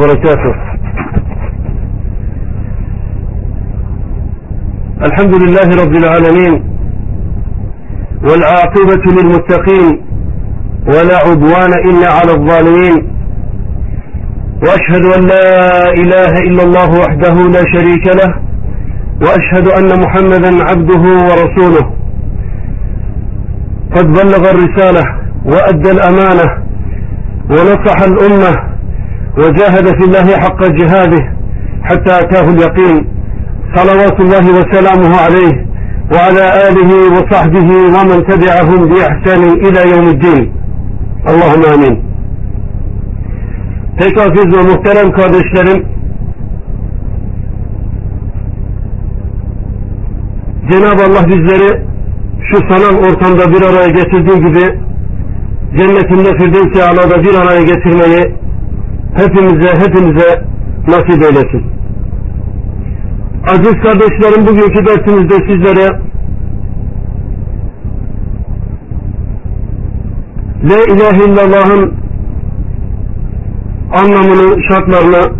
وبركاته. الحمد لله رب العالمين والعاقبة للمتقين ولا عدوان إلا على الظالمين وأشهد أن لا إله إلا الله وحده لا شريك له وأشهد أن محمدا عبده ورسوله. قد بلغ الرسالة وأدى الأمانة ونصح الأمة وجاهد في الله حق جهاده حتى أتاه اليقين صلوات الله وسلامه عليه وعلى آله وصحبه ومن تبعهم بإحسان إلى يوم الدين اللهم آمين Pek aziz ve muhterem kardeşlerim Cenab-ı Allah bizleri şu sanal ortamda bir araya getirdiği gibi cennetinde Firdevs-i Ala'da bir araya getirmeyi hepimize hepimize nasip eylesin. Aziz kardeşlerim bugünkü dersimizde sizlere La ilahe illallah'ın anlamını, şartlarını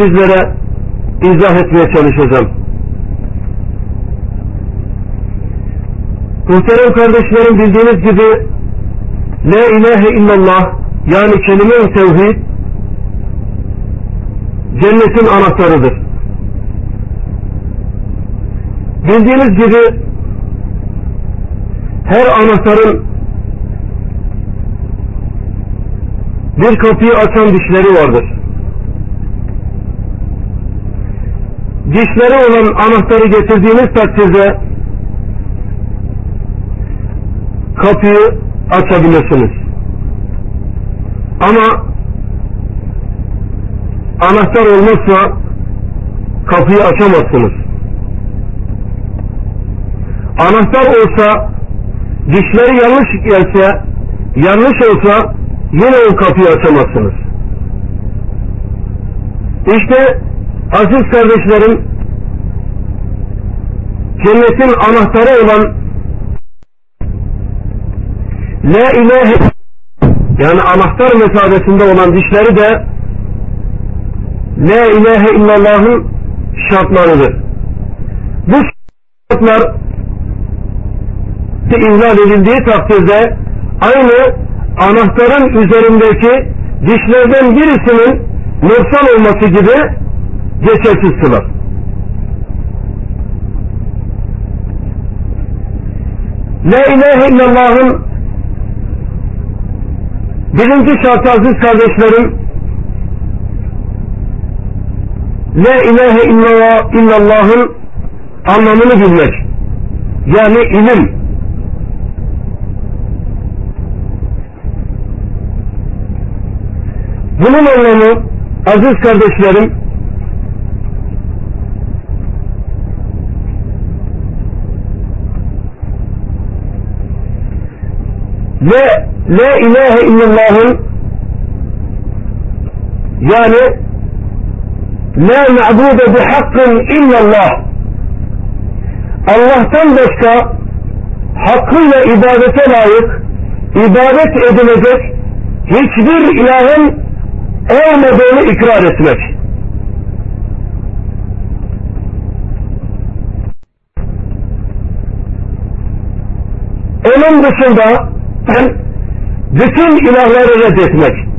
sizlere izah etmeye çalışacağım. Muhterem kardeşlerim bildiğiniz gibi La ilahe illallah yani kelime-i tevhid cennetin anahtarıdır. Bildiğiniz gibi her anahtarın bir kapıyı açan dişleri vardır. Dişleri olan anahtarı getirdiğiniz takdirde kapıyı açabilirsiniz. Ama anahtar olmazsa kapıyı açamazsınız. Anahtar olsa dişleri yanlış gelse yanlış olsa yine o kapıyı açamazsınız. İşte aziz kardeşlerim cennetin anahtarı olan La ilahe yani anahtar mesabesinde olan dişleri de La ilahe illallah'ın şartlarıdır. Bu şartlar ihlal edildiği takdirde aynı anahtarın üzerindeki dişlerden birisinin noksan olması gibi geçersiz kılar. La ilahe illallah'ın birinci şartı aziz kardeşlerim La ilahe illallah, illallah'ın anlamını bilmek. Yani ilim. Bunun anlamı aziz kardeşlerim ve La ilahe illallah'ın yani La ma'bude bihakkın illallah Allah'tan başka hakkıyla ibadete layık ibadet edilecek hiçbir ilahın olmadığını ikrar etmek. Onun dışında bütün ilahları reddetmek.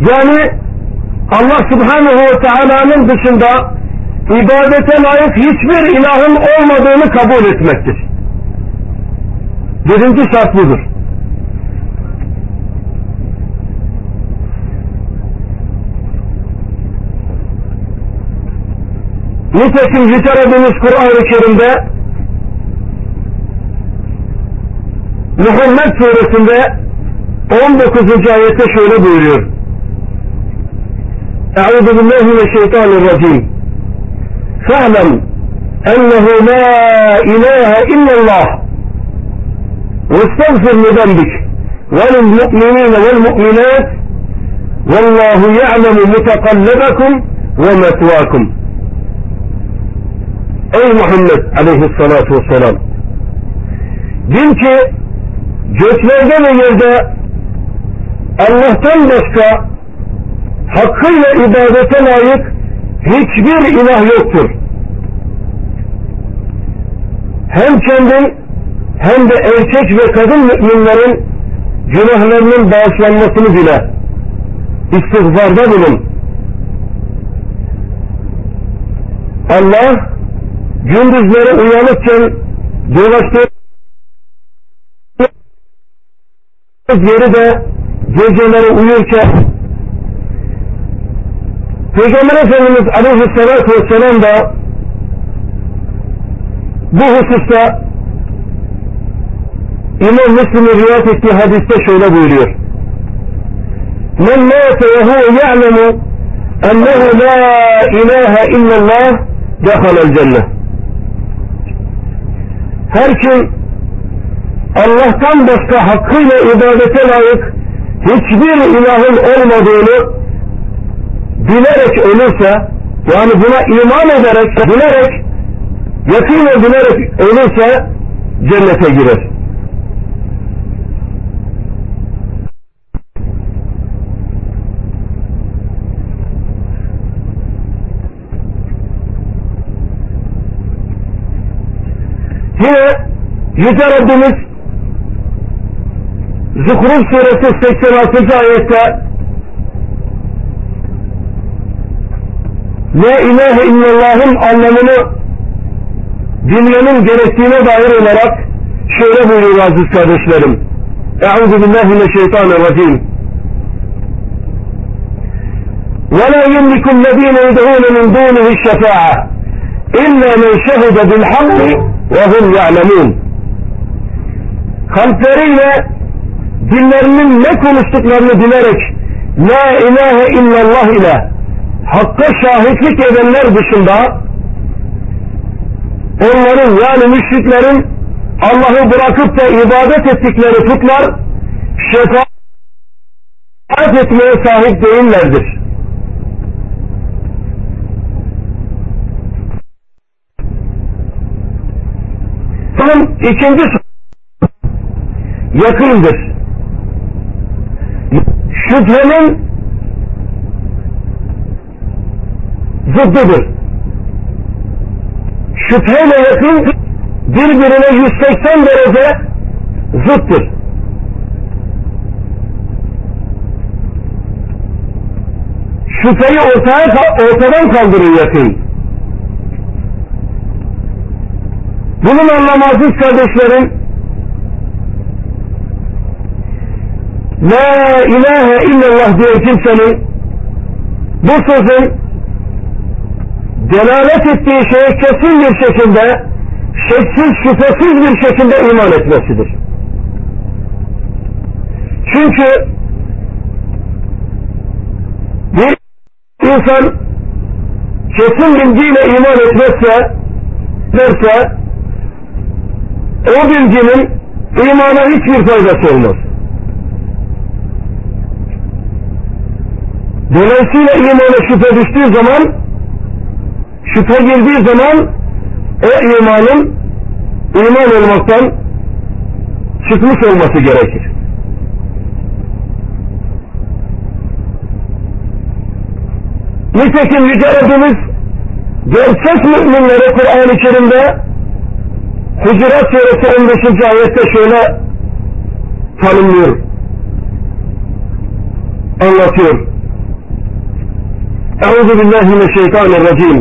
Yani Allah Subhanahu ve Teala'nın dışında ibadete layık hiçbir ilahın olmadığını kabul etmektir. Birinci şart budur. Nitekim zikredilmiş Kur'an-ı Kerim'de Muhammed suresinde 19. ayette şöyle buyuruyor. Euzu billahi mineşşeytanirracim. Fa'lem ennehu la ilahe illallah واستغفر لذنبك وللمؤمنين والمؤمنات والله يعلم متقلبكم ومثواكم Ey Muhammed aleyhissalatu vesselam Bil ki göklerde ve yerde Allah'tan başka hakkıyla ibadete layık hiçbir ilah yoktur. Hem kendi hem de erkek ve kadın müminlerin günahlarının bağışlanmasını bile istiğfarda bulun. Allah gündüzleri uyanıkken dolaştığı yeri de geceleri uyurken Peygamber Efendimiz Aleyhisselatü Vesselam da bu hususta İmam Müslim'in rivayet ettiği hadiste şöyle buyuruyor. Men mâte ve huve ya'lemu ennehu la ilahe illallah dehalel cennet. Her kim Allah'tan başka hakkıyla ibadete layık hiçbir ilahın olmadığını bilerek ölürse yani buna iman ederek bilerek yakinen bilerek ölürse cennete girer. Yüce Rabbimiz Zuhruf suresi 86. ayette La ilahe illallah'ın anlamını dinlemenin gerektiğine dair olarak şöyle buyuruyor aziz kardeşlerim. Euzu billahi mineşşeytanirracim. ولا يملك الذين يدعون من دونه الشفاعة إلا من شهد بالحق وهم يعلمون Kalpleriyle dillerinin ne konuştuklarını bilerek La ilahe illallah ile hakka şahitlik edenler dışında onların yani müşriklerin Allah'ı bırakıp da ibadet ettikleri putlar şefaat etmeye sahip değillerdir. Son ikinci yakındır. Şüphenin zıddıdır. Şüpheyle yakın birbirine 180 derece zıttır. Şüpheyi ortaya, ortadan kaldırır yakın. Bunun anlamı aziz kardeşlerim La ilahe illallah diyen kimsenin bu sözün delalet ettiği şeye kesin bir şekilde şeksiz şüphesiz bir şekilde iman etmesidir. Çünkü bir insan kesin bilgiyle iman etmezse derse o bilginin imana hiçbir faydası olmaz. Dolayısıyla imana şüphe düştüğü zaman şüphe girdiği zaman o imanın iman olmaktan çıkmış olması gerekir. Nitekim Yüce Rabbimiz gerçek müminlere Kur'an-ı Kerim'de Hucurat Suresi 15. ayette şöyle tanımlıyor. Anlatıyor. أعوذ بالله من الشيطان الرجيم.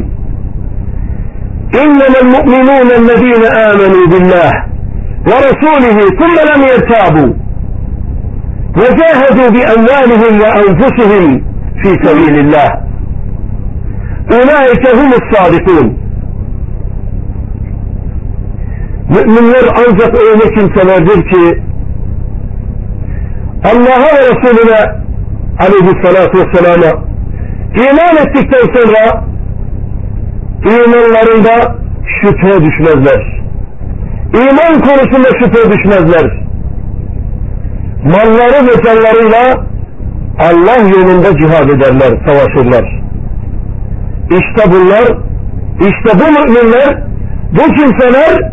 إنما المؤمنون الذين آمنوا بالله ورسوله ثم لم يرتابوا وجاهدوا بأموالهم وأنفسهم في سبيل الله. أولئك هم الصادقون. Müminler ancak öyle kimselerdir ki الله ورسولنا عليه الصلاة والسلام iman ettikten sonra imanlarında şüphe düşmezler. İman konusunda şüphe düşmezler. Malları ve canlarıyla Allah yolunda cihad ederler, savaşırlar. İşte bunlar, işte bu müminler, bu kimseler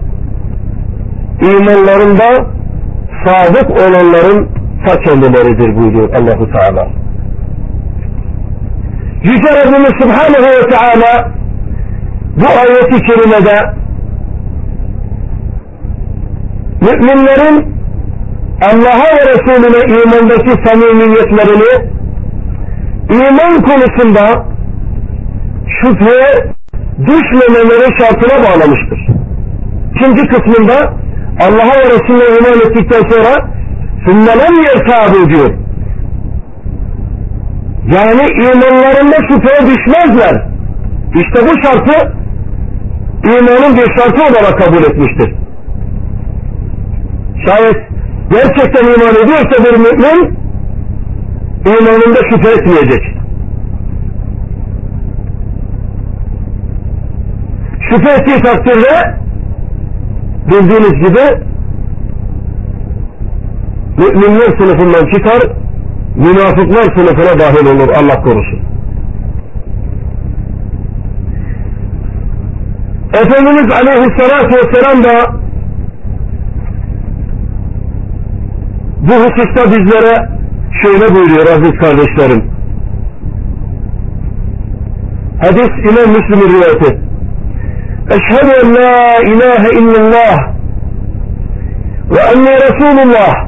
imanlarında sadık olanların ta kendileridir buyuruyor Allahu Teala. Yüce Rabbimiz Subhanahu ve Teala bu ayeti kerimede müminlerin Allah'a ve Resulüne imandaki samimiyetlerini iman konusunda şüpheye düşmemeleri şartına bağlamıştır. İkinci kısmında Allah'a ve Resulüne iman ettikten sonra sünnelem yertabu diyor. Yani imanlarında şüpheye düşmezler. İşte bu şartı imanın bir şartı olarak kabul etmiştir. Şayet gerçekten iman ediyorsa bir mümin imanında şüphe etmeyecek. Şüphe ettiği takdirde bildiğiniz gibi müminler sınıfından çıkar, münafıklar sınıfına dahil olur Allah korusun. Efendimiz Aleyhisselatü Vesselam da bu hususta bizlere şöyle buyuruyor aziz kardeşlerim. Hadis İmam Müslim'in rivayeti. Eşhedü en la ilahe illallah ve enni Resulullah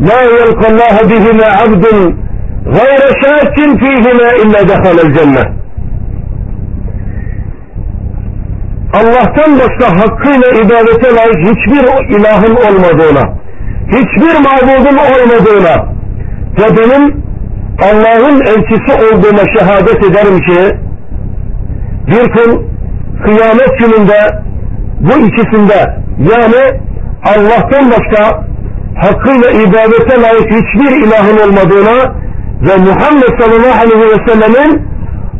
la yelqa Allah bihime abdun gayre şakin fihime illa dehalel cennet. Allah'tan başka hakkıyla ibadete layık hiçbir ilahın olmadığına, hiçbir mabudun olmadığına ve benim Allah'ın elçisi olduğuma şehadet ederim ki bir kul kıyamet gününde bu ikisinde yani Allah'tan başka hakkıyla ibadete layık hiçbir ilahın olmadığına ve Muhammed sallallahu aleyhi ve sellemin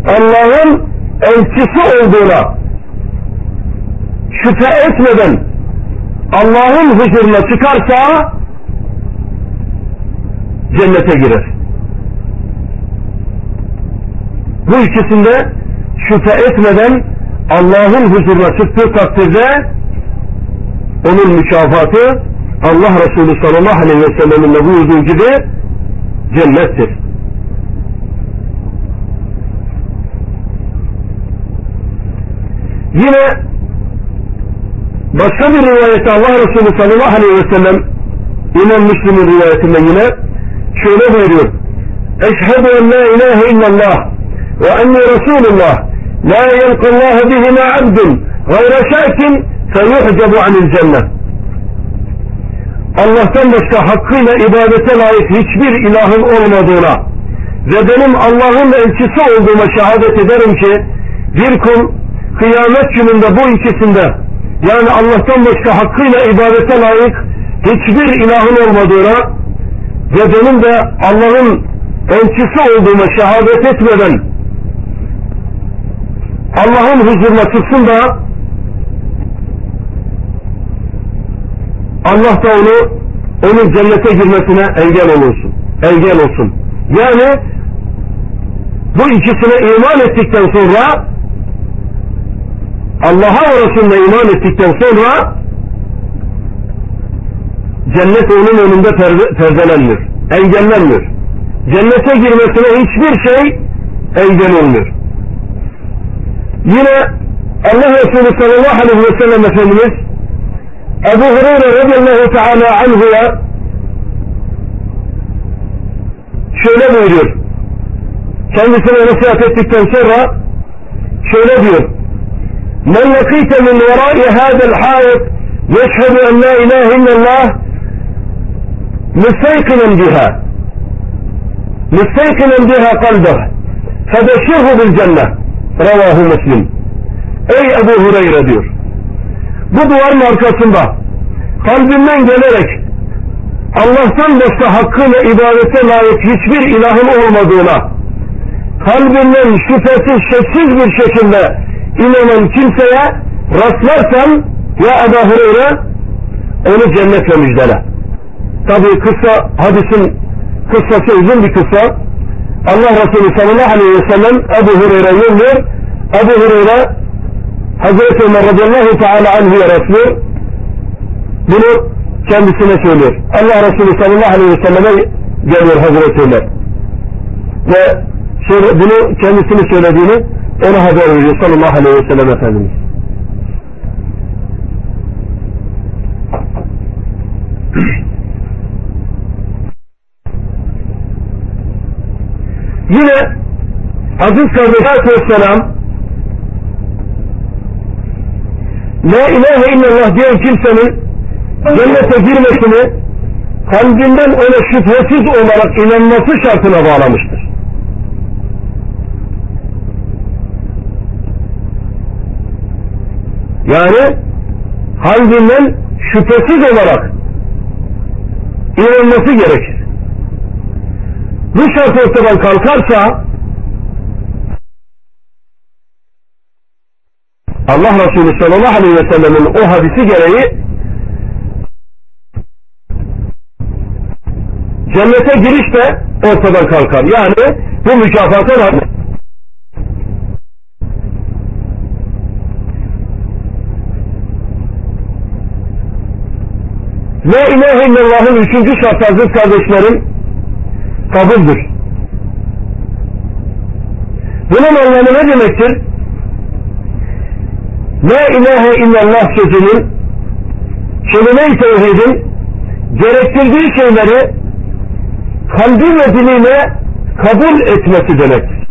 Allah'ın elçisi olduğuna şüphe etmeden Allah'ın huzuruna çıkarsa cennete girer. Bu ikisinde şüphe etmeden Allah'ın huzuruna çıktığı takdirde onun mükafatı Allah Resulü sallallahu aleyhi ve sellemin de buyurduğu gibi cennettir. Yine başka bir rivayette Allah Resulü sallallahu aleyhi ve sellem İmam Müslim'in rivayetinde yine şöyle buyuruyor. Eşhedü en la ilahe illallah ve enni Resulullah la yelqallahu bihime abdun gayre şakin feyuhcebu anil cennet. Allah'tan başka hakkıyla ibadete layık hiçbir ilahın olmadığına ve benim Allah'ın elçisi olduğuma şehadet ederim ki bir kul kıyamet gününde bu ikisinde yani Allah'tan başka hakkıyla ibadete layık hiçbir ilahın olmadığına ve benim de Allah'ın elçisi olduğuma şehadet etmeden Allah'ın huzuruna çıksın da Allah da onu onun cennete girmesine engel olursun. Engel olsun. Yani bu ikisine iman ettikten sonra Allah'a ve Resulüne iman ettikten sonra cennet onun önünde perdelenmiyor. Engellenmiyor. Cennete girmesine hiçbir şey engel olmuyor. Yine Allah Resulü sallallahu aleyhi ve sellem Efendimiz أبو هريرة رضي الله تعالى عنه şöyle buyuruyor. Kendisine nasihat ettikten sonra şöyle diyor. Men lakite min verai hadel hayet yeşhedü en la ilahe illallah müsteyqinen biha müsteyqinen biha kalbah febeşirhu bil cennet. Ravahu muslim. Ey Ebu Hureyre diyor. Bu duvarın arkasında kalbinden gelerek Allah'tan başka hakkıyla ibadete layık hiçbir ilahın olmadığına kalbinden şüphesiz şeksiz bir şekilde inanan kimseye rastlarsan ya Ebu Hureyre onu cennetle müjdele. Tabi kısa hadisin kıssası uzun bir kıssa. Allah Resulü sallallahu aleyhi ve sellem Ebu Hureyre yolluyor. Ebu Hureyre Hazreti Ömer radıyallahu teala anhu'ya rastlıyor. bunu kendisine söylüyor. Allah Resulü sallallahu aleyhi ve selleme geliyor Hazreti Ömer. Ve söyle, bunu kendisini söylediğini ona haber veriyor sallallahu aleyhi ve sellem Efendimiz. Yine Aziz kardeşler Vesselam La ilahe illallah diyen kimsenin cennete girmesini kalbinden ona şüphesiz olarak inanması şartına bağlamıştır. Yani kalbinden şüphesiz olarak inanması gerekir. Bu şart ortadan kalkarsa Allah Resulü sallallahu aleyhi ve sellemin o hadisi gereği cennete giriş de ortadan kalkar. Yani bu mükafata rağmen La ilahe illallah'ın üçüncü şartı aziz kardeşlerim kabuldür. Bunun anlamı ne demektir? La ilahe illallah sözünün kelime-i tevhidin gerektirdiği şeyleri kalbi ve diliyle kabul etmesi demektir.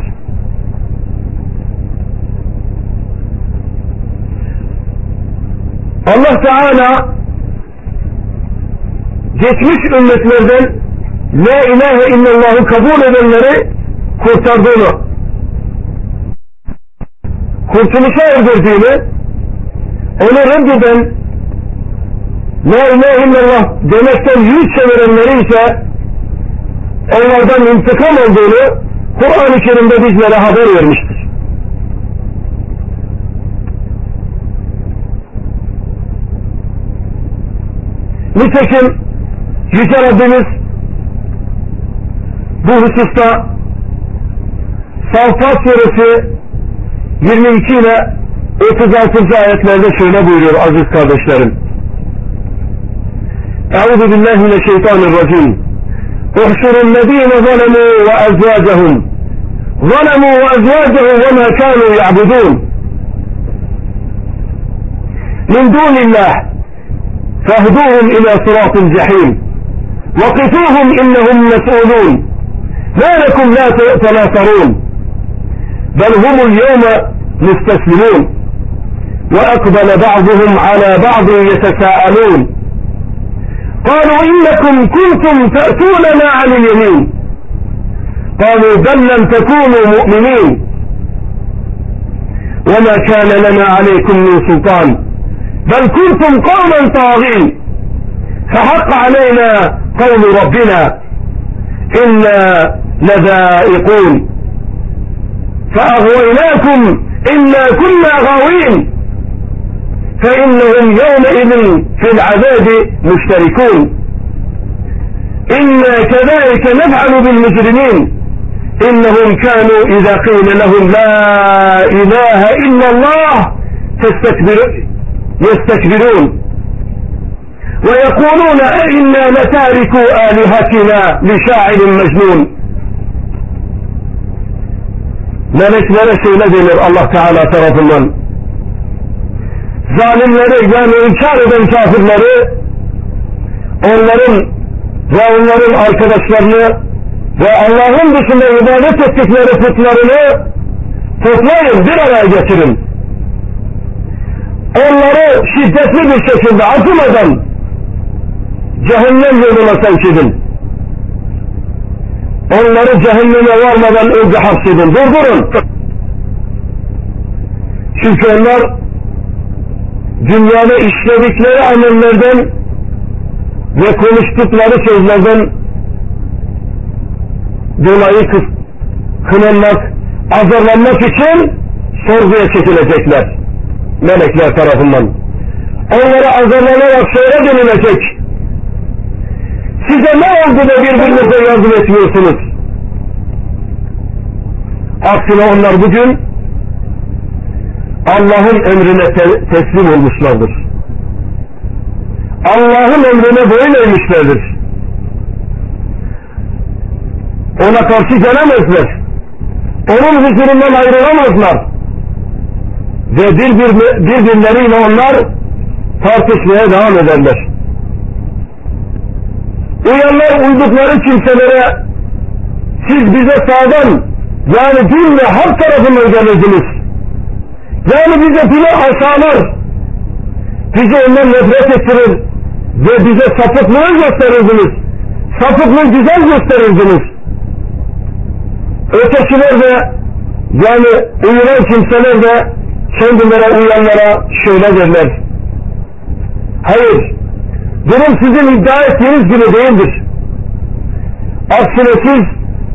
Allah Teala geçmiş ümmetlerden La ilahe illallah'ı kabul edenleri kurtardığını kurtuluşa erdirdiğini onu reddeden La ilahe illallah demekten yüz çevirenleri ise onlardan intikam olduğunu Kur'an-ı Kerim'de bizlere haber vermiştir. Nitekim Yüce Rabbimiz bu hususta Safat suresi 22 ile 36. ayetlerde şöyle buyuruyor aziz kardeşlerim. Euzu billahi ne şeytanir racim. Uhşurul lezine zalemu ve ezvacehum. Zalemu ve ezvacehum ve ma kanu ya'budun. Min dunillah. Fahduhum ila sıratil cehim. وقفوهم إنهم مسؤولون ما لكم لا تناصرون بل هم اليوم مستسلمون وأقبل بعضهم على بعض يتساءلون. قالوا إنكم كنتم تأتوننا عن اليمين. قالوا بل لم تكونوا مؤمنين. وما كان لنا عليكم من سلطان. بل كنتم قوما طاغين. فحق علينا قول ربنا. إنا لذائقون. فأغويناكم إنا كنا غاوين. فإنهم يومئذ في العذاب مشتركون. إنا كذلك نفعل بالمجرمين. إنهم كانوا إذا قيل لهم لا إله إلا الله تستكبر يستكبرون. ويقولون أئنا لتاركو آلهتنا لشاعر مجنون. meleklere şöyle denir Allah Teala tarafından. Zalimleri yani inkar eden kafirleri onların ve onların arkadaşlarını ve Allah'ın dışında ibadet ettikleri putlarını toplayın bir araya getirin. Onları şiddetli bir şekilde acımadan cehennem yoluna sevk edin. Onları cehenneme varmadan önce hapsedin. Durdurun. Çünkü onlar dünyada işledikleri amellerden ve konuştukları sözlerden dolayı kı kınanmak, azarlanmak için sorguya çekilecekler. Melekler tarafından. Onlara azarlanarak şöyle denilecek. Size ne oldu da birbirinize yardım etmiyorsunuz? Aksine onlar bugün Allah'ın emrine te teslim olmuşlardır. Allah'ın emrine boyun eğmişlerdir. Ona karşı gelemezler. Onun huzurundan ayrılamazlar. Ve birbir, birbirleriyle onlar tartışmaya devam ederler. Uyanlar uydukları kimselere siz bize sağdan yani din ve hak tarafından gelirdiniz. Yani bize dini aşağılar. Bizi ondan nefret ettirir ve bize sapıklığı gösterirdiniz. Sapıklığı güzel gösterirdiniz. Ötekiler de yani uyunan kimseler de kendilere uyanlara şöyle derler. Hayır, durum sizin iddia ettiğiniz gibi değildir. Aksine siz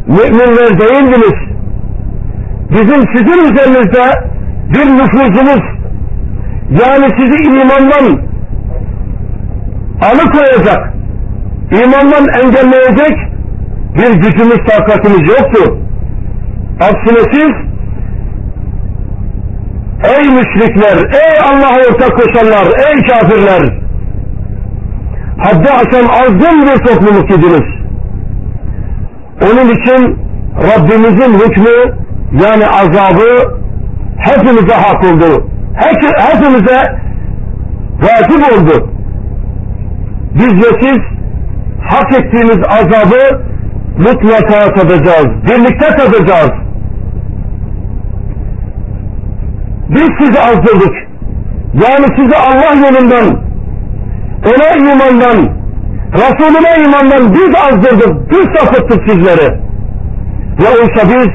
müminler değildiniz. Bizim sizin üzerinizde bir nüfuzumuz, yani sizi imandan alıkoyacak, imandan engelleyecek bir gücümüz, takatimiz yoktu. Aksine siz, ey müşrikler, ey Allah'a ortak koşanlar, ey kafirler, haddi aşan azgın bir topluluk idiniz. Onun için Rabbimizin hükmü yani azabı hepimize hak oldu. Hepimize vacip oldu. Biz ve siz hak ettiğimiz azabı mutlaka tadacağız. Birlikte tadacağız. Biz sizi azdırdık. Yani sizi Allah yolundan, ona imandan, Resulüne imandan biz azdırdık, biz sapıttık sizleri. Ve oysa biz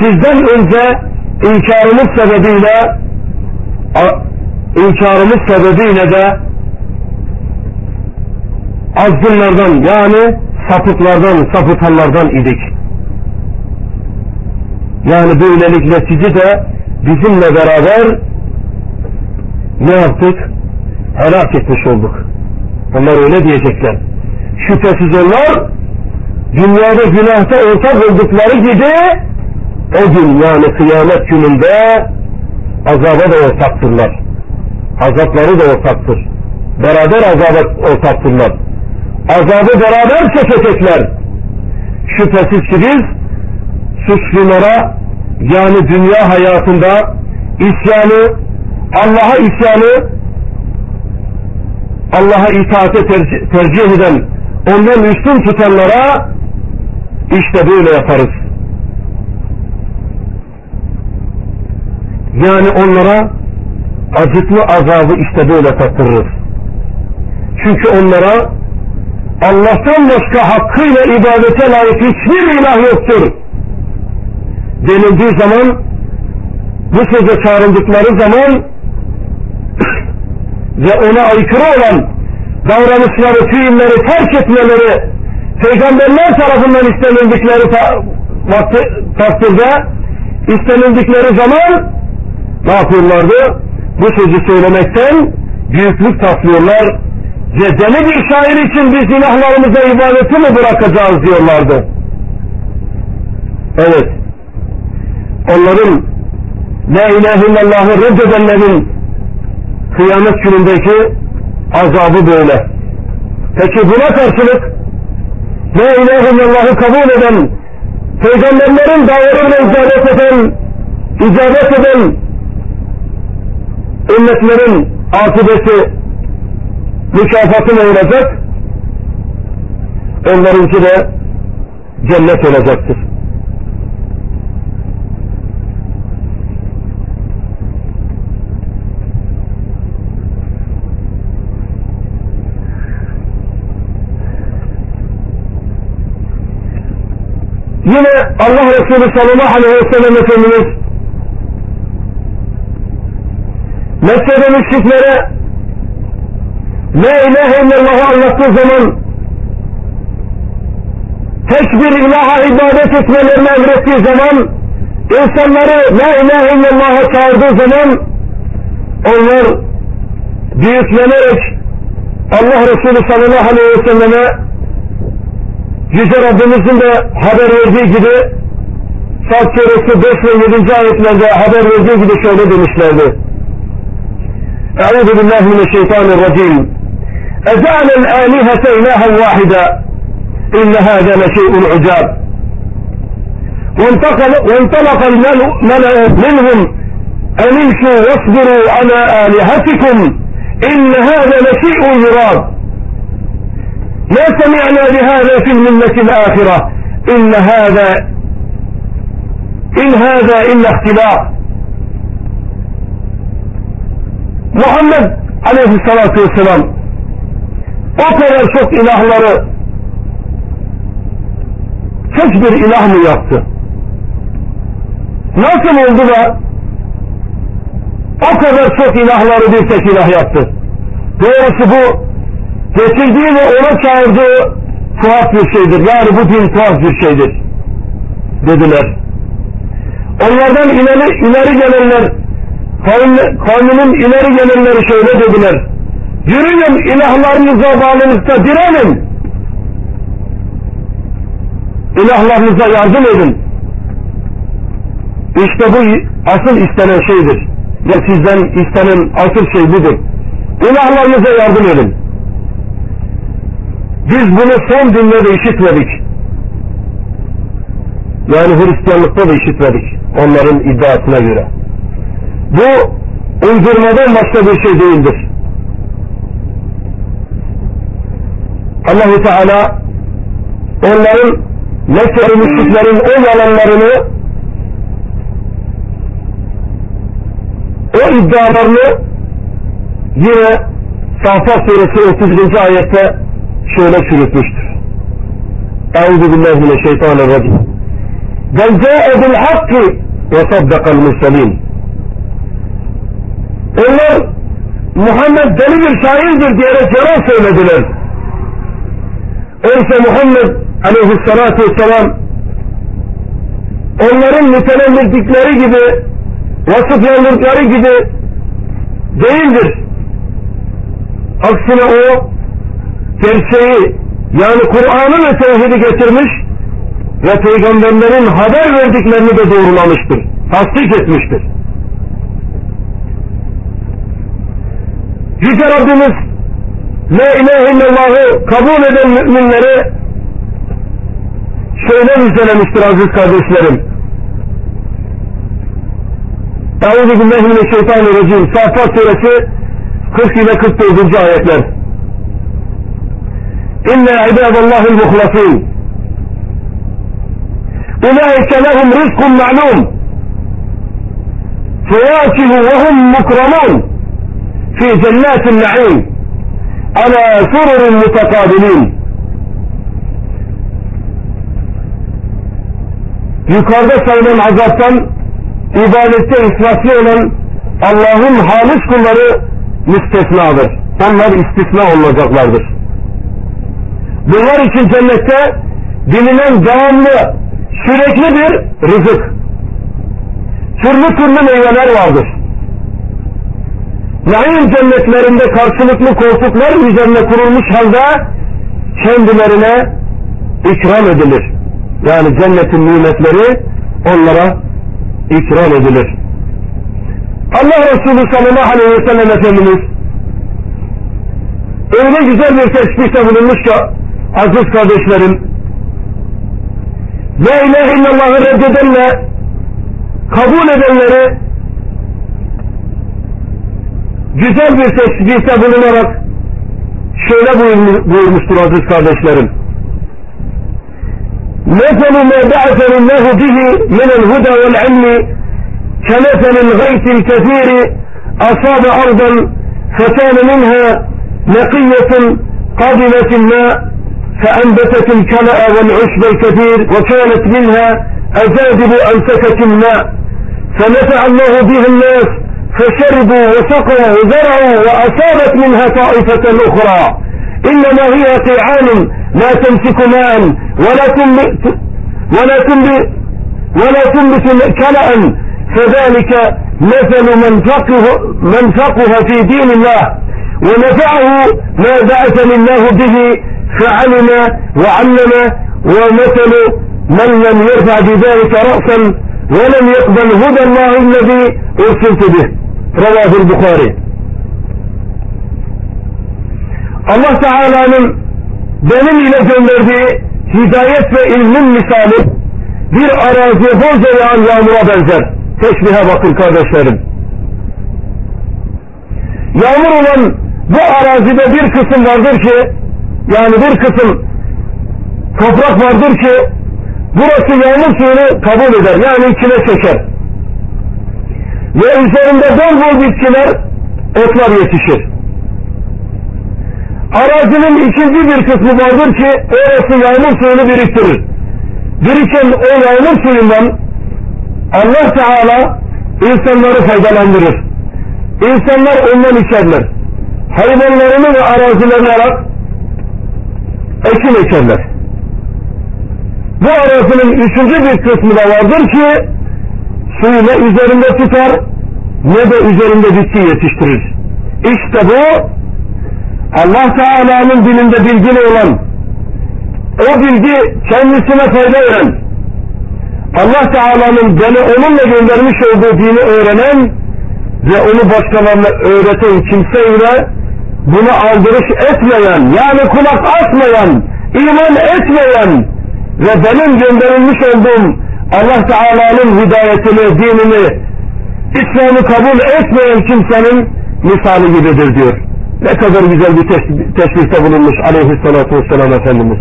sizden önce inkarımız sebebiyle inkarımız sebebiyle de azgınlardan yani sapıklardan, sapıtanlardan idik. Yani böylelikle sizi de bizimle beraber ne yaptık? Helak etmiş olduk. Onlar öyle diyecekler. Şüphesiz onlar dünyada günahta ortak oldukları gibi o gün yani kıyamet gününde azaba da ortaktırlar. Azapları da ortaktır. Beraber azaba ortaktırlar. Azabı beraber çekecekler. Şüphesiz ki biz suçlulara yani dünya hayatında isyanı, Allah'a isyanı, Allah'a itaate tercih, tercih eden, ondan üstün tutanlara işte böyle yaparız. Yani onlara acıklı azabı işte böyle tattırırız. Çünkü onlara Allah'tan başka hakkıyla ibadete layık hiçbir ilah yoktur. Denildiği zaman bu söze çağrıldıkları zaman ve ona aykırı olan davranışları, fiilleri terk etmeleri peygamberler tarafından istenildikleri ta takdirde istenildikleri zaman ne yapıyorlardı? Bu sözü söylemekten büyüklük taslıyorlar ve bir şair için biz ilahlarımıza ibadeti mi bırakacağız diyorlardı. Evet. Onların La ilahe illallah'ı reddedenlerin kıyamet günündeki azabı böyle. Peki buna karşılık La ilahe illallah'ı kabul eden, peygamberlerin davarıyla icabet eden, icabet eden ümmetlerin akıbeti mükafatı ne olacak? Onlarınki de cennet olacaktır. Yine Allah Resulü sallallahu aleyhi ve sellem Efendimiz Mekke'de müşriklere La ilahe illallah'ı anlattığı zaman tek bir ilaha ibadet etmelerini emrettiği zaman insanları La ilahe illallah'a çağırdığı zaman onlar büyüklenerek Allah Resulü sallallahu aleyhi ve selleme Yüce Rabbimizin de haber verdiği gibi Sad suresi 5 ve 7. ayetlerde haber verdiği gibi şöyle demişlerdi. Euzu billahi mineşşeytanirracim. أجعل الآلهة إلها واحدا. إن هذا لشيء عجاب. وانتقل وانطلق الملأ منهم أن امشوا واصبروا على آلهتكم. إن هذا لشيء يراد ما سمعنا بهذا في الملة الآخرة. إن هذا إن هذا إلا اختلاق Muhammed aleyhissalatu vesselam o kadar çok ilahları tek bir ilah mı yaptı? Nasıl oldu da o kadar çok ilahları bir tek ilah yaptı? Doğrusu bu getirdiği ve ona çağırdığı tuhaf bir şeydir. Yani bu din tuhaf bir şeydir. Dediler. Onlardan ileri, ileri gelenler kavminin ileri gelenleri şöyle dediler. Yürüyün ilahlarınıza bağlılıkta direnin. İlahlarınıza yardım edin. İşte bu asıl istenen şeydir. Ya sizden istenen asıl şey budur. İlahlarınıza yardım edin. Biz bunu son dünyada işitmedik. Yani Hristiyanlıkta da işitmedik. Onların iddiasına göre. Bu uydurmadan başka bir şey değildir. Allahu Teala onların Mekkeli müşriklerin o yalanlarını o iddialarını yine Safat suresi 31. ayette şöyle çürütmüştür. Euzu billahi mineşşeytanirracim. Bel ca'e bil hakki ve saddakal murselin. Onlar Muhammed deli bir şairdir diyerek yalan söylediler. Oysa Muhammed aleyhissalatu vesselam onların nitelendirdikleri gibi vasıflandırdıkları gibi değildir. Aksine o gerçeği yani Kur'an'ı ve tevhidi getirmiş ve peygamberlerin haber verdiklerini de doğrulamıştır. Tasdik etmiştir. Yüce Rabbimiz La ilahe illallah'ı kabul eden müminleri şöyle müjdelemiştir aziz kardeşlerim. Euzu billahi mineşşeytanirracim. Safat suresi 40 ile 44. ayetler. İnne ibadallahil muhlasin. Ulaike lehum rizkun ma'lum. Feyakihu ve hum mukramun. في جنات النعيم على سرر متقابلين yukarıda sayılan azaptan ibadette israflı olan Allah'ın halis kulları müstesnadır. Onlar istisna olacaklardır. Bunlar için cennette bilinen devamlı, sürekli bir rızık. Türlü türlü meyveler vardır. Naim cennetlerinde karşılıklı koltuklar üzerine kurulmuş halde kendilerine ikram edilir. Yani cennetin nimetleri onlara ikram edilir. Allah Resulü sallallahu aleyhi ve sellem Efendimiz öyle güzel bir teşbihte bulunmuş ki aziz kardeşlerim La ilahe illallah'ı reddedenle kabul edenleri güzel bir teşbihte bulunarak şöyle buyurmuştur aziz kardeşlerim. مثل ما بعثني الله به من الهدى والعلم كمثل الغيث الكثير أصاب أرضا فكان منها نقية قبلت الماء فأنبتت الكلأ والعشب الكثير وكانت منها أجادب أمسكت الماء فنفع الله بها الناس فشربوا وسقوا وزرعوا وأصابت منها طائفة أخرى. إنما هي قيعان لا تمسك ماء ولا تنبت ولا تنبت ولا تنبت كلأ. فذلك مثل من فقه من فقه في دين الله. ونفعه ما بعثني الله به فعلم وعلم ومثل من لم يرفع بذلك رأسا ولم يقبل هدى الله الذي أرسلت به رواه البخاري Allah Teala'nın benim ile gönderdiği hidayet ve ilmin misali bir araziye bolca yağan yağmura benzer. Teşbihe bakın kardeşlerim. Yağmur olan bu arazide bir kısım vardır ki yani bir kısım toprak vardır ki burası yağmur suyunu kabul eder. Yani içine çeker. Ve üzerinde bol bol bitkiler, otlar yetişir. Arazinin ikinci bir kısmı vardır ki orası yağmur suyunu biriktirir. Biriken o yağmur suyundan Allah Teala insanları faydalandırır. İnsanlar ondan içerler. Hayvanlarını ve arazilerini alarak ekin ekerler. Bu arazinin üçüncü bir kısmı da vardır ki suyu ne üzerinde tutar ne de üzerinde bitki yetiştirir. İşte bu Allah Teala'nın dilinde bilgili olan o bilgi kendisine fayda veren Allah Teala'nın beni onunla göndermiş olduğu dini öğrenen ve onu başkalarına öğreten kimseyle buna aldırış etmeyen yani kulak asmayan iman etmeyen ve benim gönderilmiş olduğum Allah Teala'nın hidayetini, dinini, İslam'ı kabul etmeyen kimsenin misali gibidir diyor. Ne kadar güzel bir teşbihte bulunmuş aleyhissalatu vesselam Efendimiz.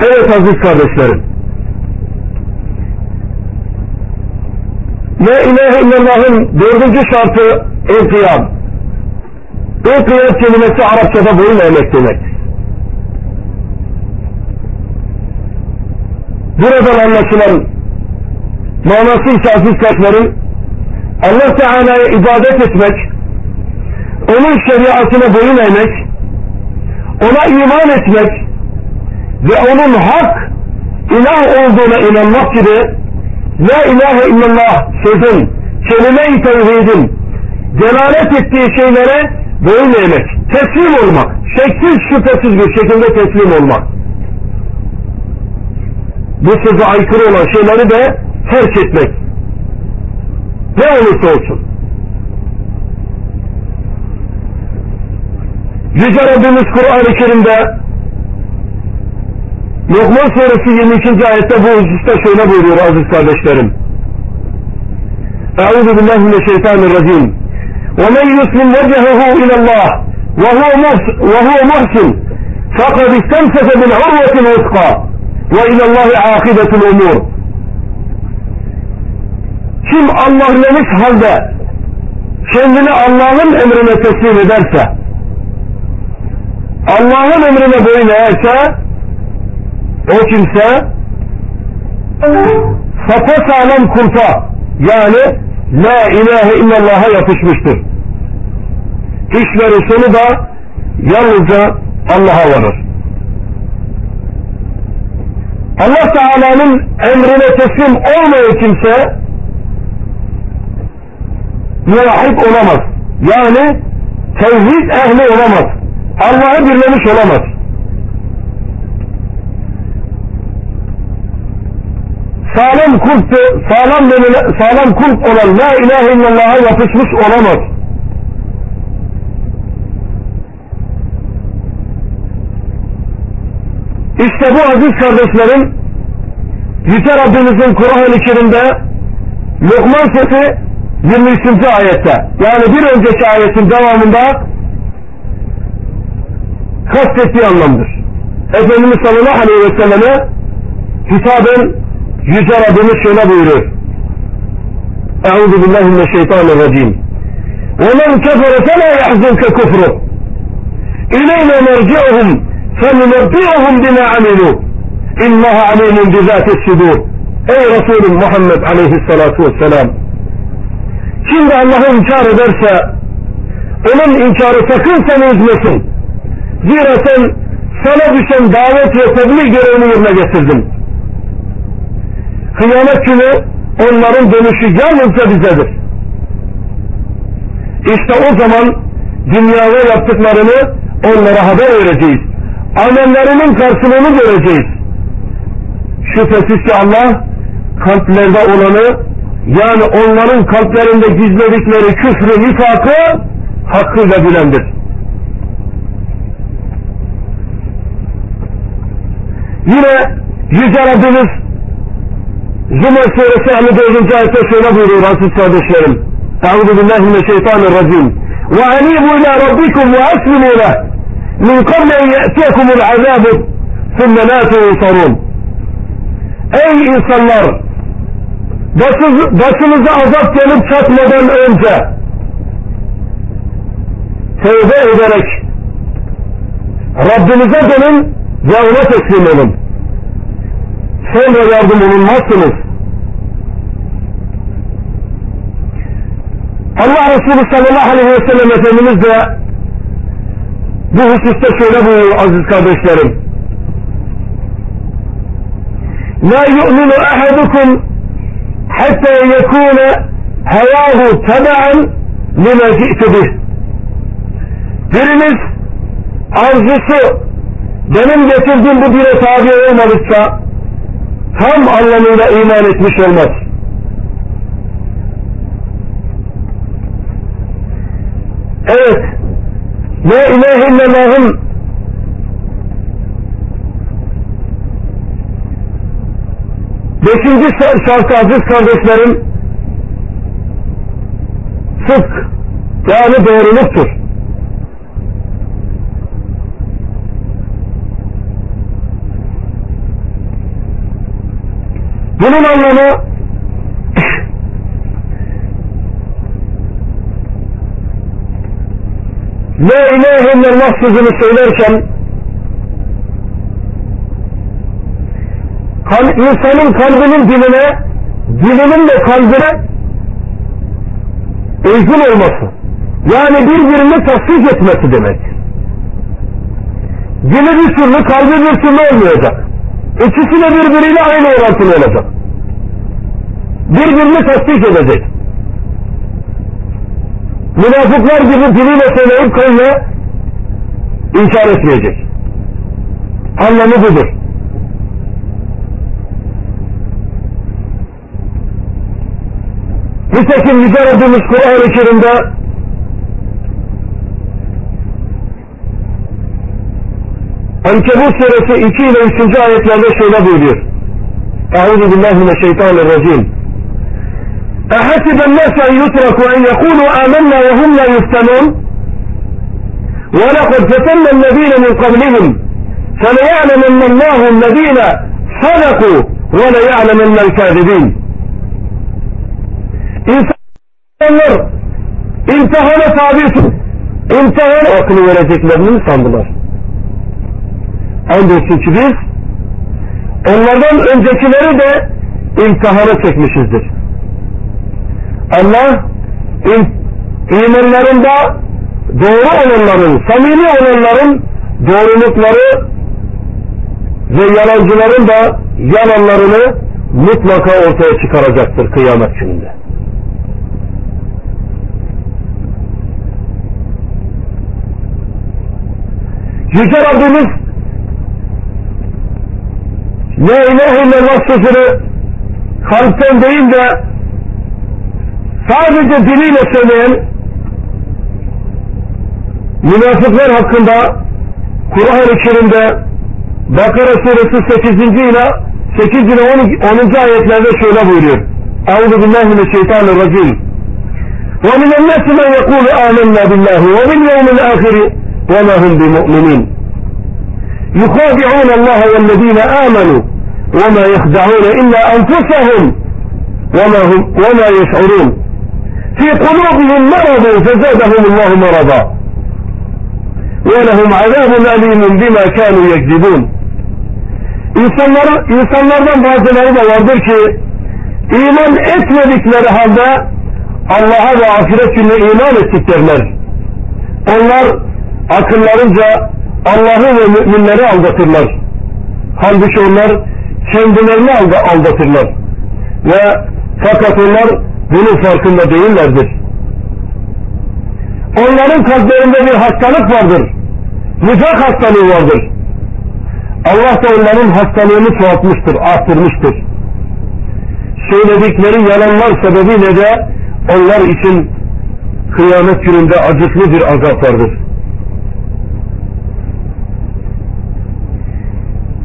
Evet aziz kardeşlerim. La ilahe illallah'ın dördüncü şartı inkiyat. İnkiyat kelimesi Arapçada boyun eğmek demek. Buradan anlaşılan manası ise aziz kardeşlerim Allah Teala'ya ibadet etmek, onun şeriatına boyun eğmek, ona iman etmek ve onun hak ilah olduğuna inanmak gibi La ilahe illallah sözün, kelime-i tevhidin delalet ettiği şeylere boyun eğmek, teslim olmak, şeksiz şüphesiz bir şekilde teslim olmak bu söze aykırı olan şeyleri de terk etmek. Ne olursa olsun. Yüce Rabbimiz Kur'an-ı Kerim'de Lokman Suresi 22. ayette bu hususta şöyle buyuruyor aziz kardeşlerim. Euzu billahi mineşşeytanirracim. Ve men yuslim vecehehu ila Allah ve huve muhsin fakat istemseke bil urvetil uska. Ve ilallahi akibetul umur. Kim Allah Allah'lemiş halde kendini Allah'ın emrine teslim ederse, Allah'ın emrine boyun eğerse, o kimse sapa sağlam kurta, yani La ilahe illallah'a yapışmıştır. İş ve sonu da yalnızca Allah'a varır. Allah Teala'nın emrine teslim olmayan kimse muvahhid olamaz. Yani tevhid ehli olamaz. Allah'ı birlemiş olamaz. sağlam kulp, sağlam, sağlam kulp olan La ilahe illallah'a yapışmış olamaz. İşte bu aziz kardeşlerim Yüce Rabbimizin Kur'an-ı Kerim'de Lokman Suresi 23. ayette yani bir önceki ayetin devamında kastettiği anlamdır. Efendimiz sallallahu aleyhi ve selleme hitaben Yüce Rabbimiz şöyle buyuruyor. Euzu billahi mineşşeytanirracim. Ve men kefere fe la yahzunke kufru. İleyne merci'uhum فَنُنَبِّئُهُمْ بِمَا عَمِلُوا اِنَّهَا عَلِيمٌ بِذَاتِ الصُّدُورِ Ey Resulüm Muhammed aleyhissalatu vesselam kim de Allah'ı inkar ederse onun inkarı sakın seni üzmesin. Zira sen sana düşen davet ve tebliğ görevini yerine getirdin. Kıyamet günü onların dönüşü yalnızca bizedir. İşte o zaman dünyada yaptıklarını onlara haber vereceğiz. amellerinin karşılığını göreceğiz. Şüphesiz ki Allah kalplerde olanı yani onların kalplerinde gizledikleri küfrü, nifakı hakkıyla bilendir. Yine Yüce Rabbimiz Zümer Suresi 54. ayette şöyle buyuruyor aziz kardeşlerim. Euzu billahi mineşşeytanirracim. Ve anibu ila rabbikum ve aslimu leh. Min qabli en ye'tiyekumul azabu thumme la tunsarun. Ey insanlar! Başınız, başınıza azap gelip çatmadan önce tevbe ederek Rabbinize dönün ve ona teslim olun. Sonra yardım olunmazsınız. Allah Resulü sallallahu aleyhi ve sellem Efendimiz de bu hususta şöyle buyuruyor aziz kardeşlerim. La yu'minu ahadukum hatta yekune hevahu teba'an lima ci'tu bih. Biriniz arzusu benim getirdiğim bu dine tabi olmadıkça tam anlamıyla iman etmiş olmaz. Evet, La ilahe illallah'ın beşinci şartı aziz kardeşlerim sıdk yani doğruluktur. Bunun anlamı La ilahe illallah sözünü söylerken insanın kalbinin diline dilinin de kalbine uygun olması yani birbirini tasdik etmesi demek. Dili bir türlü kalbi bir türlü olmayacak. İkisi de birbiriyle aynı orantılı olacak. Birbirini tasdik edecek. Münafıklar gibi diliyle söyleyip kalbine inkar etmeyecek. Anlamı budur. Nitekim Yüce Rabbimiz Kur'an-ı Kerim'de Ankebut suresi 2 ile 3. ayetlerde şöyle buyuruyor. Euzu billahi mineşşeytanirracim. أحسب الناس أن يتركوا أن يقولوا آمنا وهم لا يفتنون ولقد فتنا الذين من قبلهم فليعلمن الله الذين صدقوا وليعلمن الكاذبين İnsanlar imtihana tabi imtihan aklı vereceklerini sandılar? Andolsun ki biz onlardan öncekileri de imtihana çekmişizdir. Allah imanlarında doğru olanların, samimi olanların doğrulukları ve yalancıların da yalanlarını mutlaka ortaya çıkaracaktır kıyamet gününde. Yüce Rabbimiz La ilahe illallah sözünü kalpten değil de sadece diliyle söyleyen münafıklar hakkında Kur'an-ı Kerim'de Bakara suresi 8. ile 8 ile 10. ayetlerde şöyle buyuruyor. Euzu billahi mineşşeytanirracim. ومن الناس من يقول آمنا بالله وباليوم الآخر وما هم بمؤمنين يخادعون الله والذين آمنوا وما يخدعون إلا أنفسهم وما, هم وما يشعرون في قلوبهم مرض فزادهم الله مرضا ولهم عذاب أليم بما كانوا يكذبون İnsanlar, insanlardan bazıları da vardır ki iman etmedikleri halde Allah'a ve ahiret gününe iman ettik derler. Onlar akıllarınca Allah'ı ve müminleri aldatırlar. Halbuki onlar kendilerini aldatırlar. Ve fakat onlar bunun farkında değillerdir. Onların kalplerinde bir hastalık vardır. Nifak hastalığı vardır. Allah da onların hastalığını çoğaltmıştır, arttırmıştır. Söyledikleri yalanlar sebebiyle de onlar için kıyamet gününde acıklı bir azap vardır.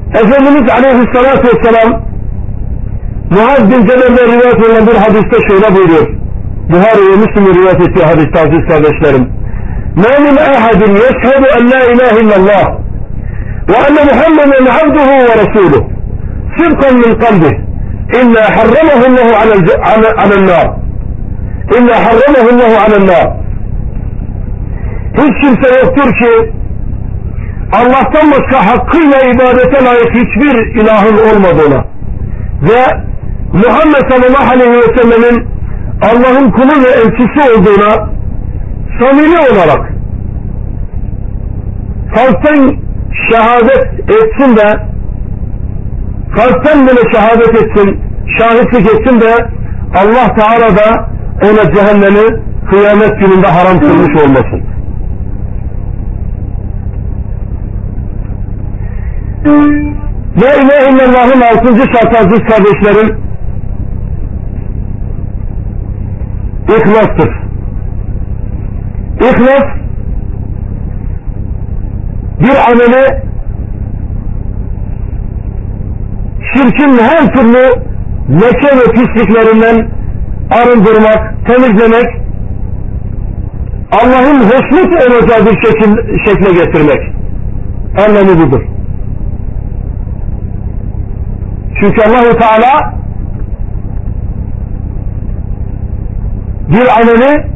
Efendimiz Aleyhisselatü Vesselam Muaz bin Cebel'den rivayet edilen bir hadiste şöyle buyuruyor. Buhari ve Müslim'in rivayet ettiği hadiste aziz kardeşlerim. مَا مِنْ أَحَدٍ يَشْهَدُ أَنْ لَا إِلَٰهِ إِلَّا اللّٰهِ وَأَنَّ مُحَمَّدًا عَبْدُهُ وَرَسُولُهُ صِدْقًا مِنْ قَلْبِهِ إِلَّا حَرَّمَهُ اللّٰهُ عَلَى النَّارِ إِلَّا حَرَّمَهُ اللّٰهُ عَلَى النَّارِ Hiç kimse yoktur ki Allah'tan başka hakkıyla ibadete layık hiçbir ilahın olmadığına ve Muhammed sallallahu aleyhi ve sellemin Allah'ın kulu ve elçisi olduğuna samimi olarak kalpten şehadet etsin de kalpten bile şehadet etsin şahitlik etsin de Allah Teala da ona cehennemi kıyamet gününde haram kılmış olmasın. La ilahe illallah'ın altıncı şartı aziz kardeşlerim İhlastır. İhlas bir ameli şirkin her türlü leke ve pisliklerinden arındırmak, temizlemek, Allah'ın hoşnut olacağı bir şekil, şekle getirmek anlamı budur. Çünkü Allahu Teala bir ameli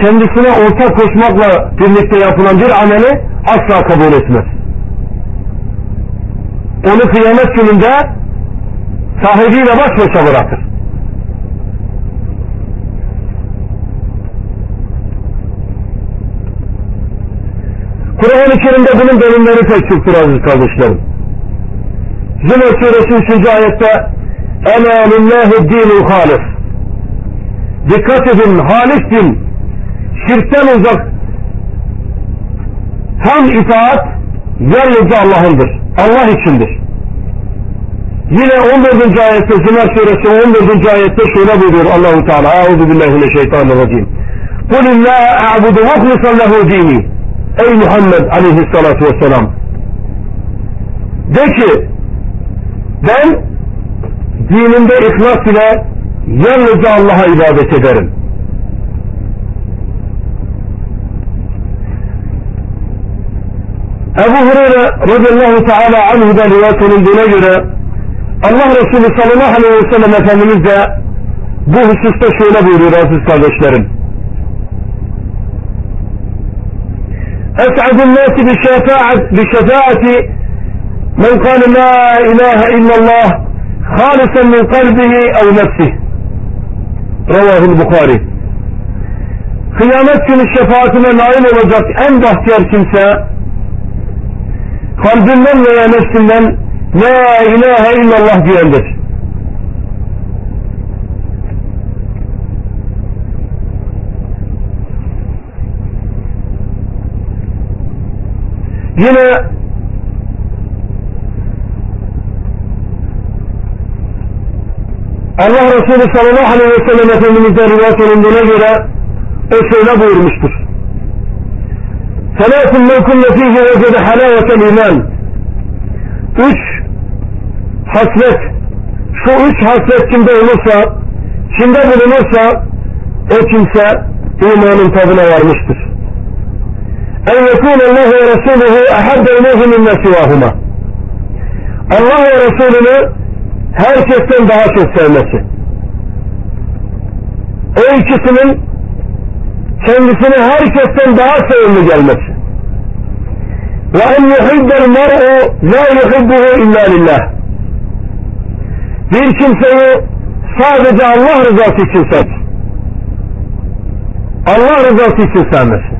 kendisine ortak koşmakla birlikte yapılan bir ameli asla kabul etmez. Onu kıyamet gününde sahibiyle baş başa bırakır. Kur'an-ı Kerim'de bunun bölümleri pek çoktur aziz kardeşlerim. Zümer suresi 3. ayette Ela lillahi dinul halis Dikkat edin halis din şirkten uzak tam itaat yalnızca Allah'ındır. Allah içindir. Yine 14. ayette Zümer suresi 14. ayette şöyle buyuruyor Allahu Teala Euzu billahi mineşşeytanirracim. Kul illa a'budu muhlisan lehu dini. Ey Muhammed aleyhissalatu vesselam. De ki ben dinimde ihlas ile yalnızca Allah'a ibadet ederim. Ebu Hureyre radıyallahu teala anhu'dan rivayet olunduğuna göre Allah Resulü sallallahu aleyhi ve sellem Efendimiz de bu hususta şöyle buyuruyor aziz kardeşlerim. أسعد الناس بشفاعة, بشفاعة من قال لا إله إلا الله خالصا من قلبه أو نفسه Ravahul Bukhari. Kıyamet günü şefaatine nail olacak en bahtiyar kimse kalbinden veya nefsinden La ilahe illallah diyendir. Yine Allah Resulü sallallahu aleyhi ve sellem Efendimiz'e rivayet olunduğuna göre o şöyle buyurmuştur. Selatun men kunne fihi vecede halavetel iman. Üç haslet, şu üç haslet kimde olursa, kimde bulunursa, o kimse imanın tadına varmıştır. En yekûne Allah ve Resuluhu ehabbe ileyhi minne sivahuma. Allah ve Resulünü herkesten daha çok sevmesi. O ikisinin kendisine herkesten daha sevimli gelmesi. Ve en yuhibbel mer'u la yuhibbuhu illa lillah. Bir kimseyi sadece Allah rızası için sev. Allah rızası için sevmesi.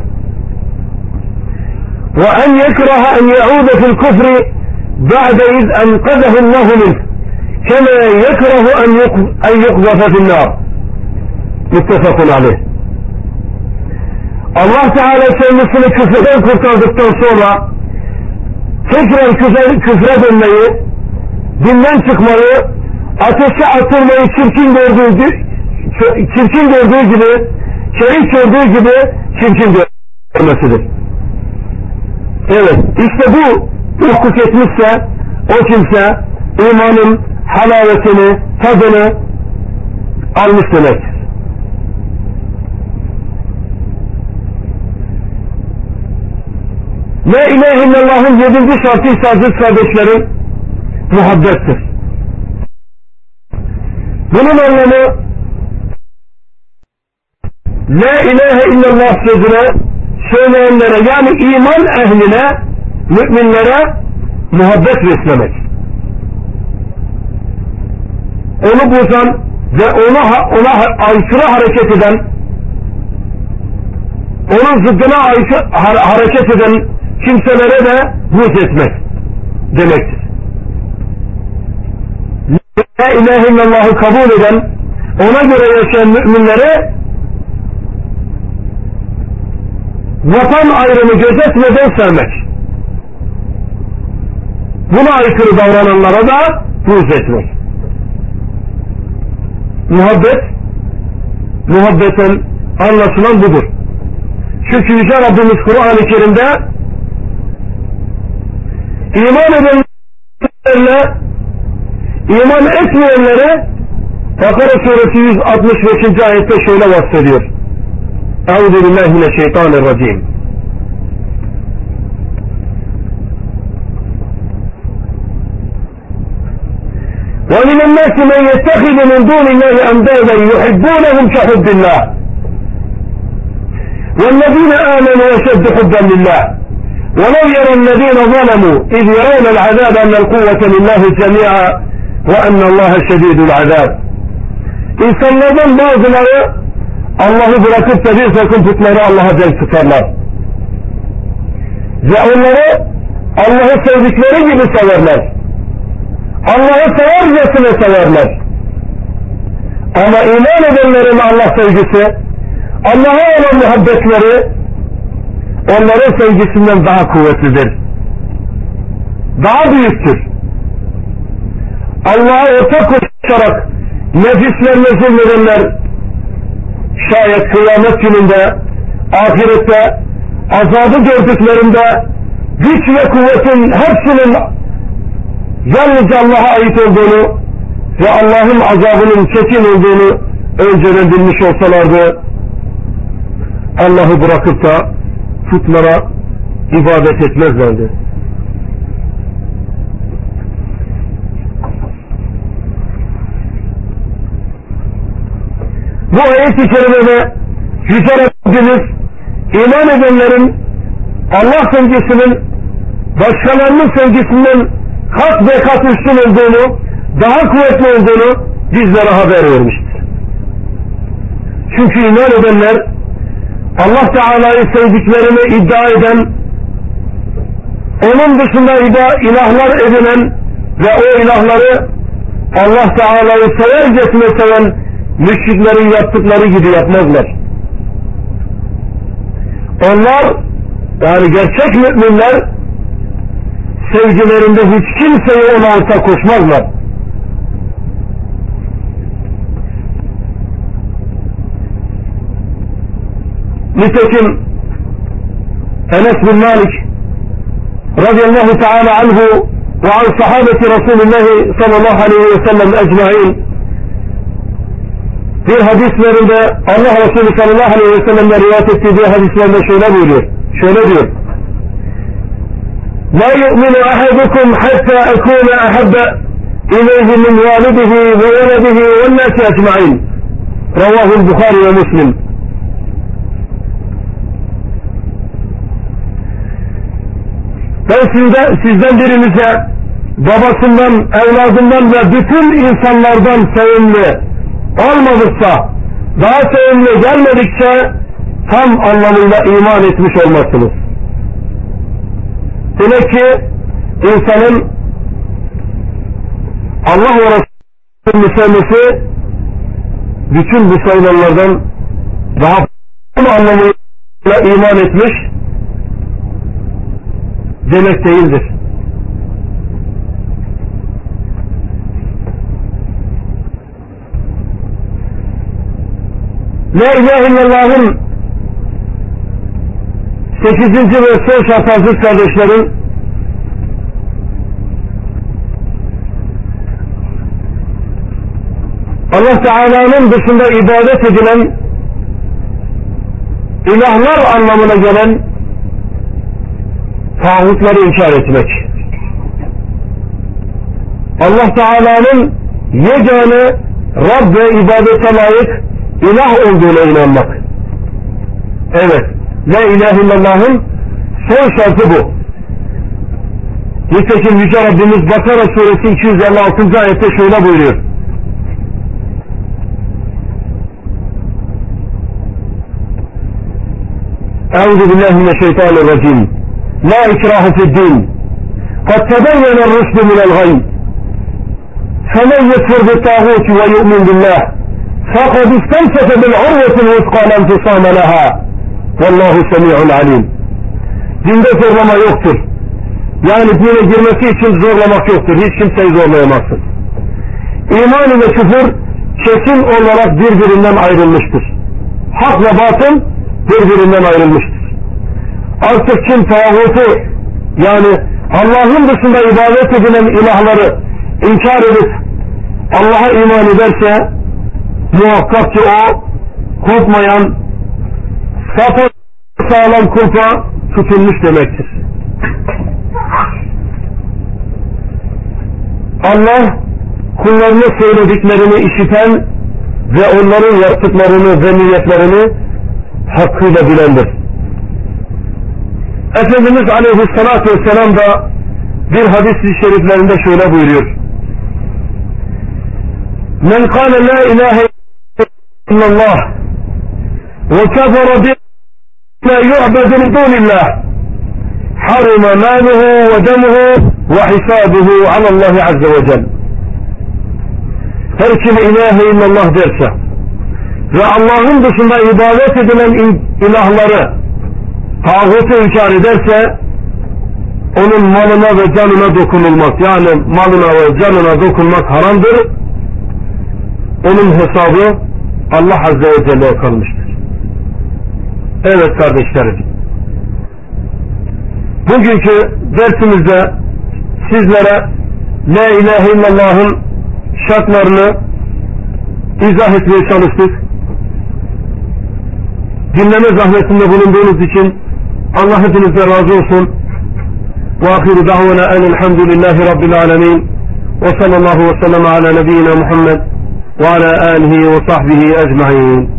Ve en yekraha en yaude fil kufri ba'de iz enqazehu Allah minh. Kema yekrahu en yukzafe fil nar. Muttefakun aleyh. Allah Teala kendisini küfreden kurtardıktan sonra tekrar küfre, küfre dönmeyi, dinden çıkmayı, ateşe atılmayı çirkin gördüğü, çirkin gördüğü gibi, şerif gördüğü gibi çirkin görmesidir. Evet, işte bu hukuk etmişse o kimse imanın halavetini, tadını almış demektir. La ilahe illallah'ın yedinci şartı ise aziz kardeşlerim muhabbettir. Bunun anlamı La ilahe illallah sözüne söyleyenlere yani iman ehline müminlere muhabbet beslemek. Onu bozan ve ona, ona aykırı hareket eden onun zıddına aykırı hareket eden kimselere de buğz etmek demektir. La ilahe illallah'ı kabul eden ona göre yaşayan müminlere vatan ayrımı gözetmeden sevmek. Buna aykırı davrananlara da buğz etmek. Muhabbet, muhabbetten anlaşılan budur. Çünkü Yüce Rabbimiz Kur'an-ı Kerim'de iman edenlerle iman etmeyenlere Bakara suresi 165. ayette şöyle bahsediyor. Euzu ومن الناس من يتخذ من دون الله أندادا يحبونهم كحب الله والذين آمنوا أشد حبا لله ولو يرى الذين ظلموا إذ يرون العذاب أن القوة لله جميعا وأن الله شديد العذاب İnsanlardan bazıları Allah'ı bırakıp da bir takım putları Allah'a denk tutarlar. Ve onları Allah'ı sevdikleri gibi severler. Allah'ı severcesine severler. Ama iman edenlerin Allah sevgisi, Allah'a olan muhabbetleri onların sevgisinden daha kuvvetlidir. Daha büyüktür. Allah'a ortak koşarak nefislerine zulmedenler şayet kıyamet gününde ahirette azabı gördüklerinde güç ve kuvvetin hepsinin yalnızca Allah'a ait olduğunu ve Allah'ın azabının kesin olduğunu önceden bilmiş olsalardı Allah'ı bırakıp da putlara ibadet etmezlerdi. Bu ayet-i kerimede Yüce Rabbimiz iman edenlerin Allah sevgisinin başkalarının sevgisinden kat ve kat üstün olduğunu, daha kuvvetli olduğunu bizlere haber vermiştir. Çünkü iman edenler Allah Teala'yı sevdiklerini iddia eden, onun dışında ilahlar edinen ve o ilahları Allah Teala'yı severcesine seven müşriklerin yaptıkları gibi yapmazlar. Onlar yani gerçek müminler sevgilerinde hiç kimseye ona ortak koşmazlar. Nitekim Enes bin Malik radıyallahu teala anhu ve an sahabeti Resulullah sallallahu aleyhi ve sellem ecmain bir hadislerinde Allah Resulü sallallahu aleyhi ve sellem'den rivayet ettiği bir hadislerde şöyle buyuruyor. Şöyle diyor. Hatta ekune ahabbe ileyhi min validihi ve veledihi ve nasi ecma'in. Ravahul Bukhari ve Müslim. Ben sizden, sizden birinize babasından, evladından ve bütün insanlardan sevimli olmadıkça, daha sevimli gelmedikçe tam anlamıyla iman etmiş olmazsınız. Demek ki insanın Allah ve Resulü'nün sevmesi bütün bu sayılanlardan daha anlamıyla iman etmiş demek değildir. La ilahe illallah'ın Sekizinci ve son şart aziz kardeşlerim, Allah Teala'nın dışında ibadet edilen ilahlar anlamına gelen tağutları inkar etmek. Allah Teala'nın yegane Rab ve ibadete layık ilah olduğuna inanmak. Evet. La ilahe illallah'ın son şartı bu. Nitekim Yüce Rabbimiz Bakara suresi 256. ayette şöyle buyuruyor. أعوذ بالله من الشيطان الرجيم لا إكراه في الدين قد تبين الرشد من الغي فمن يكفر بالطاغوت ويؤمن بالله فقد استمسك بالعروة الوثقى لا Vallahu semi'un alim. Dinde zorlama yoktur. Yani dine girmesi için zorlamak yoktur. Hiç kimseyi zorlayamazsın. İman ile küfür kesin olarak birbirinden ayrılmıştır. Hak ve batıl birbirinden ayrılmıştır. Artık kim tağutu yani Allah'ın dışında ibadet edilen ilahları inkar edip Allah'a iman ederse muhakkak ki o kopmayan, sapı sağlam kulpa tutulmuş demektir. Allah kullarına söylediklerini işiten ve onların yaptıklarını ve niyetlerini hakkıyla bilendir. Efendimiz Aleyhisselatü Vesselam da bir hadis-i şeriflerinde şöyle buyuruyor. Men kâle la ilahe illallah ve kefere bima yu'bedu min dunillah حرم ماله ودمه وحسابه على الله عز وجل her kim ilahe illallah derse ve Allah'ın dışında ibadet edilen ilahları tağutu inkar ederse onun malına ve canına dokunulmaz. Yani malına ve canına dokunmak haramdır. Onun hesabı Allah Azze ve Celle'ye kalmıştır. Evet kardeşlerim. Bugünkü dersimizde sizlere La ilahe illallah'ın şartlarını izah etmeye çalıştık. Dinleme zahmetinde bulunduğunuz için Allah hepinize razı olsun. Ve ahiru davana enelhamdülillahi rabbil alemin. Ve sallallahu ve sellem ala nebiyyina Muhammed ve ala alihi ve sahbihi ecma'in.